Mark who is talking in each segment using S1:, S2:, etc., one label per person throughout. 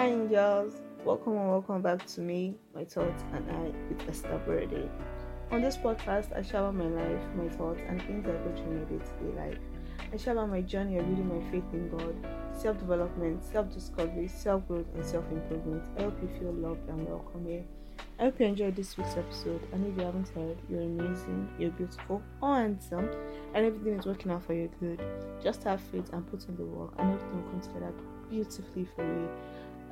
S1: Hi, angels. Welcome and welcome back to me, my thoughts, and I with Esther Aborode. On this podcast, I share about my life, my thoughts, and things I go through my day to day life. I share about my journey of building my faith in God, self development, self discovery, self growth, and self improvement. I hope you feel loved and welcome here. I hope you enjoyed this week's episode. And if you haven't heard, you're amazing, you're beautiful, or handsome, and everything is working out for your good. Just have faith and put in the work, and everything will come together beautifully for you.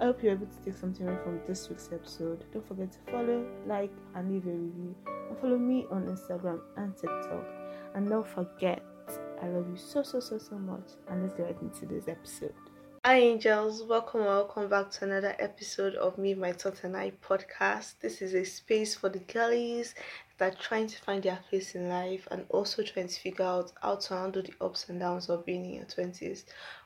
S1: I hope you're able to take something away from this week's episode. Don't forget to follow, like, and leave a review. And follow me on Instagram and TikTok. And don't forget, I love you so, so, so, so much. And let's get right into this episode. Hi, angels. Welcome, welcome back to another episode of Me, My Thoughts, and I podcast. This is a space for the girlies that are trying to find their place in life and also trying to figure out how to handle the ups and downs of being in your 20s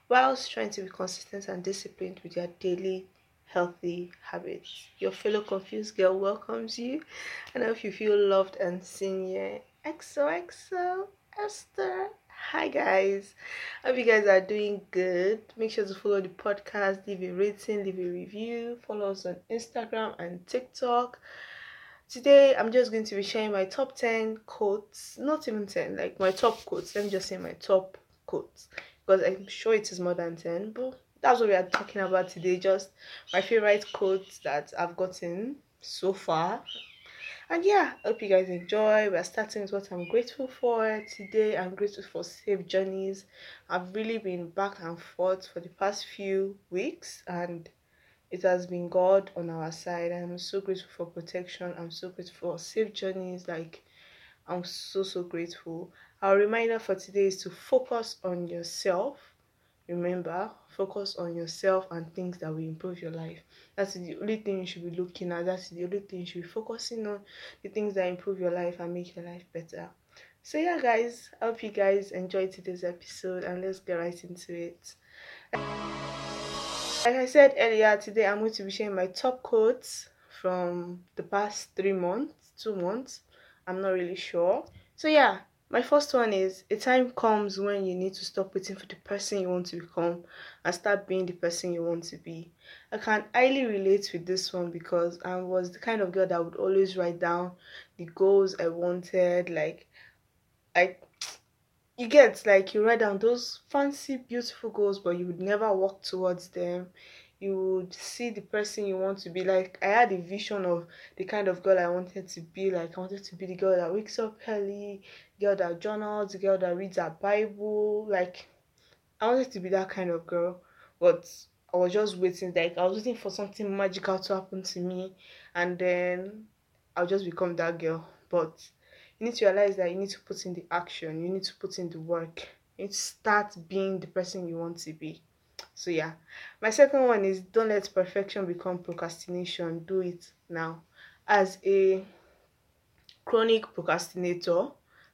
S1: whilst trying to be consistent and disciplined with your daily healthy habits. Your fellow confused girl welcomes you, and I hope you feel loved and seen here. XOXO Esther. Hi guys, hope you guys are doing good. Make sure to follow the podcast, leave a rating, leave a review, follow us on Instagram and TikTok. Today, I'm just going to be sharing my top 10 quotes, not even 10, like my top quotes. Let me just say my top quotes because I'm sure it is more than 10, but that's what we are talking about today. Just my favorite quotes that I've gotten so far. And yeah, hope you guys enjoy. We're starting with what I'm grateful for today. I'm grateful for safe journeys. I've really been back and forth for the past few weeks, and it has been God on our side. I'm so grateful for protection. I'm so grateful for safe journeys. Like, I'm so, so grateful. Our reminder for today is to focus on yourself. Remember, focus on yourself and things that will improve your life. That's the only thing you should be looking at. That's the only thing you should be focusing on. The things that improve your life and make your life better. So, yeah, guys, I hope you guys enjoyed today's episode and let's get right into it. Like I said earlier, today I'm going to be sharing my top quotes from the past three months, two months. I'm not really sure. So, yeah, my first one is a time comes when you need to stop waiting for the person you want to become and start being the person you want to be. I can highly relate with this one because I was the kind of girl that would always write down the goals I wanted, like I you get like you write down those fancy beautiful goals but you would never walk towards them you would see the person you want to be. Like i had a vision of the kind of girl i wanted to be. Like i wanted to be the girl that wakes up early girl that journals the girl that reads her bible. Like i wanted to be that kind of girl but i was just waiting. Like i was waiting for something magical to happen to me and then i'll just become that girl. But you need to realize that you need to put in the action. You need to put in the work. You need to start being the person you want to be so yeah. My second one is don't let perfection become procrastination. Do it now. As a chronic procrastinator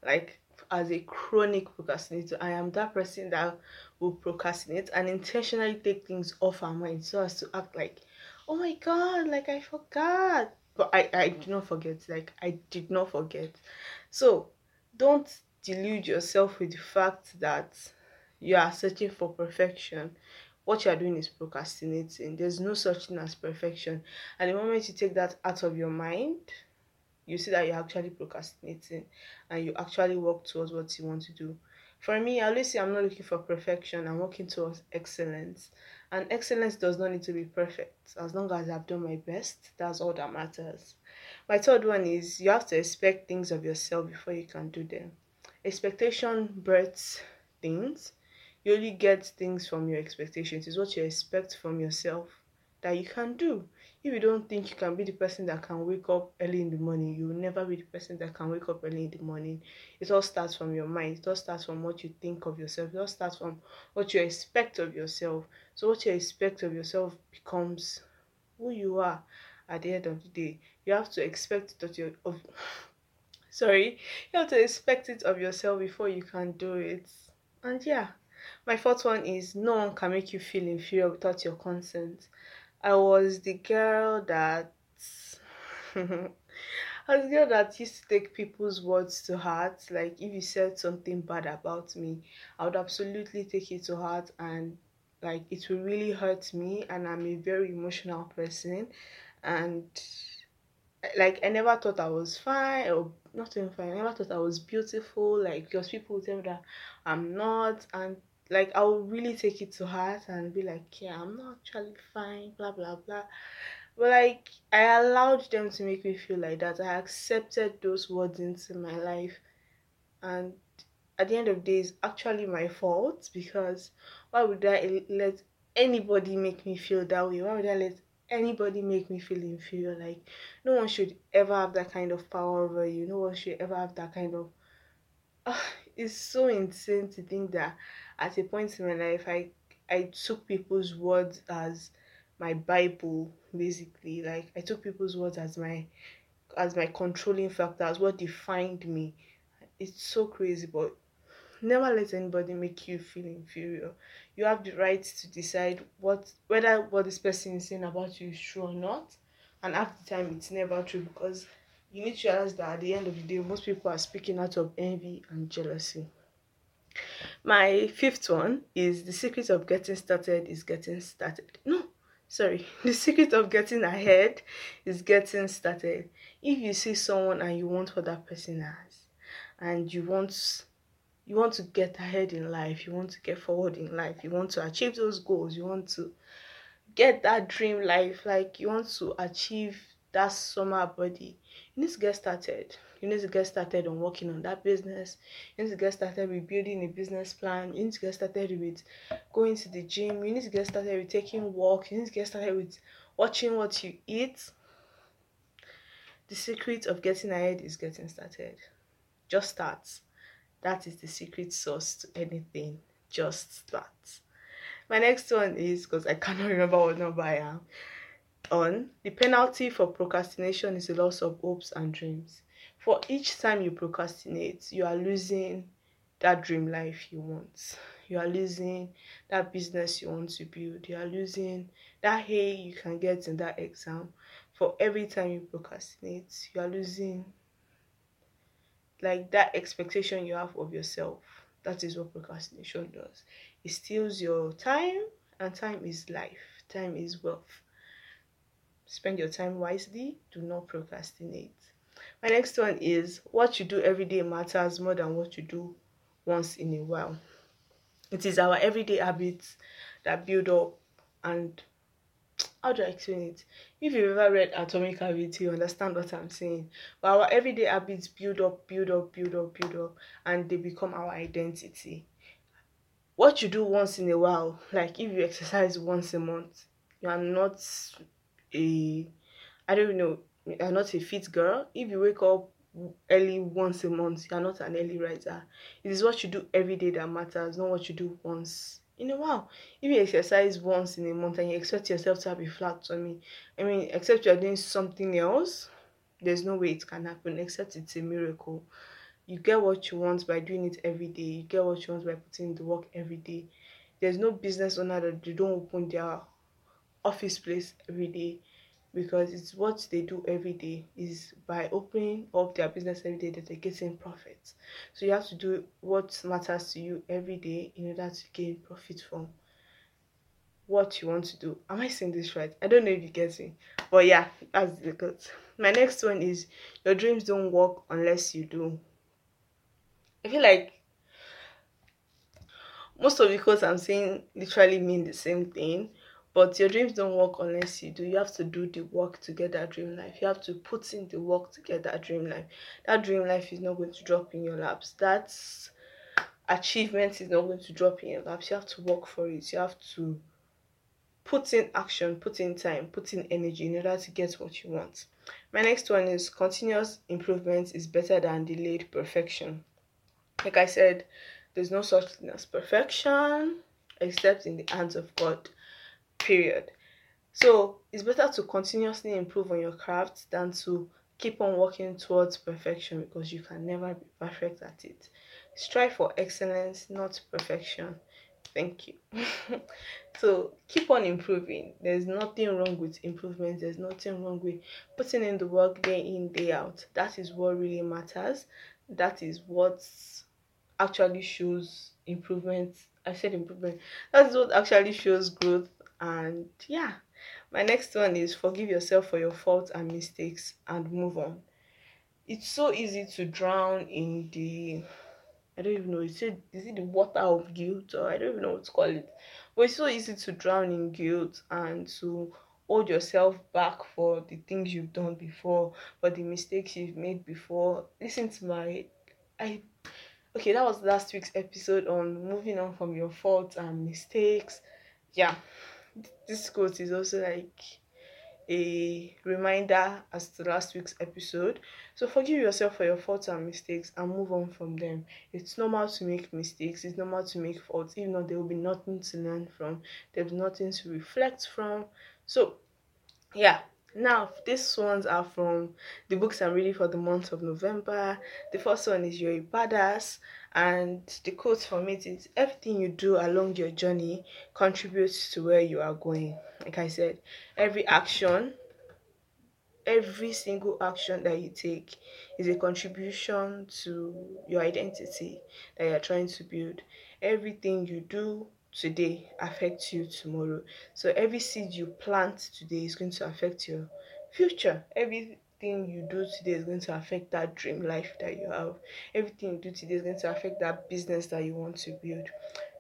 S1: like as a chronic procrastinator i am that person that will procrastinate and intentionally take things off our mind so as to act like oh my god like i forgot. But i i do not forget like i did not forget. So don't delude yourself with the fact that you are searching for perfection what you are doing is procrastinating. There's no such thing as perfection. And the moment you take that out of your mind, you see that you're actually procrastinating and you actually work towards what you want to do. For me, I always say I'm not looking for perfection, I'm working towards excellence. And excellence does not need to be perfect. As long as I've done my best, that's all that matters. My third one is you have to expect things of yourself before you can do them. Expectation births things you only get things from your expectations. It's what you expect from yourself that you can do. If you don't think you can be the person that can wake up early in the morning, you will never be the person that can wake up early in the morning. It all starts from your mind. It all starts from what you think of yourself. It all starts from what you expect of yourself. So what you expect of yourself becomes who you are at the end of the day. You have to expect of your of sorry, you have to expect it of yourself before you can do it. And yeah, my fourth one is no one can make you feel inferior without your consent. I was the girl that I was the girl that used to take people's words to heart. Like if you said something bad about me, I would absolutely take it to heart and like it will really hurt me and i'm a very emotional person and like i never thought i was fine or not even fine i never thought i was beautiful like because people would tell me that i'm not and like i'll really take it to heart and be like yeah i'm not actually fine blah blah blah but like i allowed them to make me feel like that i accepted those words into my life and at the end of the day it's actually my fault because why would I let anybody make me feel that way? Why would I let anybody make me feel inferior? Like no one should ever have that kind of power over you. No one should ever have that kind of uh, it's so insane to think that at a point in my life I I took people's words as my Bible basically. Like I took people's words as my as my controlling factor, as what defined me. It's so crazy, but never let anybody make you feel inferior you have the right to decide what whether what this person is saying about you is true or not and half the time it's never true because you need to realize that at the end of the day most people are speaking out of envy and jealousy. My fifth one is the secret of getting started is getting started. No sorry the secret of getting ahead is getting started. If you see someone and you want what that person has and you want you want to get ahead in life, you want to get forward in life, you want to achieve those goals, you want to get that dream life, like you want to achieve that summer body, you need to get started. You need to get started on working on that business. You need to get started with building a business plan. You need to get started with going to the gym. You need to get started with taking walks. You need to get started with watching what you eat. The secret of getting ahead is getting started. Just start that is the secret sauce to anything. Just start My next one is because I cannot remember what number I am. On the penalty for procrastination is the loss of hopes and dreams. For each time you procrastinate, you are losing that dream life you want. You are losing that business you want to build. You are losing that hay you can get in that exam. For every time you procrastinate, you are losing like that expectation you have of yourself. That is what procrastination does. It steals your time, and time is life, time is wealth. Spend your time wisely, do not procrastinate. My next one is what you do every day matters more than what you do once in a while. It is our everyday habits that build up and how do I explain it? If you've ever read Atomic Habits, you understand what I'm saying. But our everyday habits build up, build up, build up, build up, and they become our identity. What you do once in a while, like if you exercise once a month, you are not a, I don't know, you are not a fit girl. If you wake up early once a month, you are not an early riser. It is what you do every day that matters, not what you do once in a while. If you exercise once in a month and you expect yourself to have a flat tummy, I mean, except you're doing something else, there's no way it can happen except it's a miracle. You get what you want by doing it every day. You get what you want by putting in the work every day. There's no business owner that they don't open their office place every day because it's what they do every day is by opening up their business every day that they're getting profits so you have to do what matters to you every day in order to gain profit from what you want to do. Am i saying this right? I don't know if you get me but yeah that's good my next one is your dreams don't work unless you do. I feel like most of the quotes i'm saying literally mean the same thing but your dreams don't work unless you do. You have to do the work to get that dream life. You have to put in the work to get that dream life. That dream life is not going to drop in your laps. That achievement is not going to drop in your laps. You have to work for it. You have to put in action, put in time, put in energy in order to get what you want. My next one is continuous improvement is better than delayed perfection. Like I said, there's no such thing as perfection except in the hands of God period. So it's better to continuously improve on your craft than to keep on working towards perfection because you can never be perfect at it. Strive for excellence, not perfection. Thank you. so keep on improving. There's nothing wrong with improvement. There's nothing wrong with putting in the work day in, day out. That is what really matters. That is what actually shows improvement I said improvement. That's what actually shows growth. And yeah, my next one is forgive yourself for your faults and mistakes and move on. It's so easy to drown in the I don't even know. Is it is it the water of guilt or I don't even know what to call it. But it's so easy to drown in guilt and to hold yourself back for the things you've done before, for the mistakes you've made before. Listen to my I okay, that was last week's episode on moving on from your faults and mistakes. Yeah. This quote is also like a reminder as to last week's episode. So forgive yourself for your faults and mistakes and move on from them. It's normal to make mistakes, it's normal to make faults, even though there will be nothing to learn from, there's nothing to reflect from. So yeah. Now, these ones are from the books I'm reading for the month of November. The first one is You're a Badass, and the quote from it is Everything you do along your journey contributes to where you are going. Like I said, every action, every single action that you take is a contribution to your identity that you're trying to build. Everything you do today affects you tomorrow. So every seed you plant today is going to affect your future. Everything you do today is going to affect that dream life that you have. Everything you do today is going to affect that business that you want to build.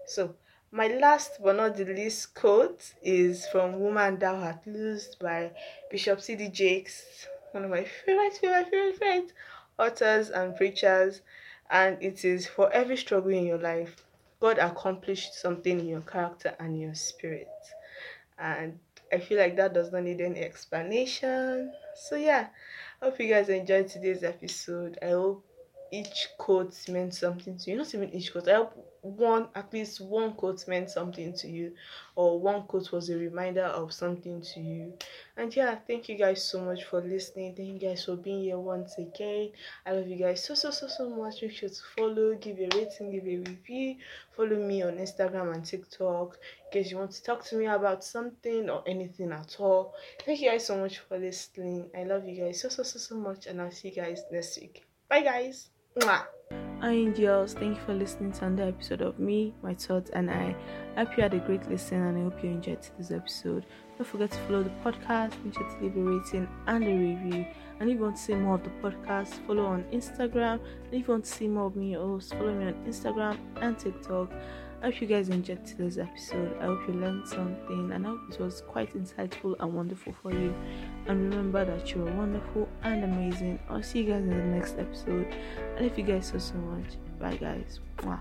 S1: So my last but not the least quote is from Woman Thou Hast Loosed by Bishop T.D. Jakes, one of my favorite, favorite, favorite, favorite authors and preachers. And it is for every struggle in your life, God accomplished something in your character and your spirit. And I feel like that does not need any explanation. So yeah, hope you guys enjoyed today's episode. I hope each quote meant something to you. Not even each quote. I hope one at least one quote meant something to you or one quote was a reminder of something to you. And yeah thank you guys so much for listening. Thank you guys for being here once again. I love you guys so so so so much. Make sure to follow give a rating give a review. Follow me on instagram and tiktok in case you want to talk to me about something or anything at all. Thank you guys so much for listening. I love you guys so so so so much and i'll see you guys next week. Bye guys Mwah. Hi angels, thank you for listening to another episode of me, my thoughts, and I. I hope you had a great listen and I hope you enjoyed this episode. Don't forget to follow the podcast, make sure to leave a rating and a review. And if you want to see more of the podcast, follow on Instagram. And if you want to see more of me, also follow me on Instagram and TikTok. I hope you guys enjoyed today's episode. I hope you learned something and I hope it was quite insightful and wonderful for you. And remember that you are wonderful and amazing. I'll see you guys in the next episode. And if you guys so so much, bye guys. Mwah.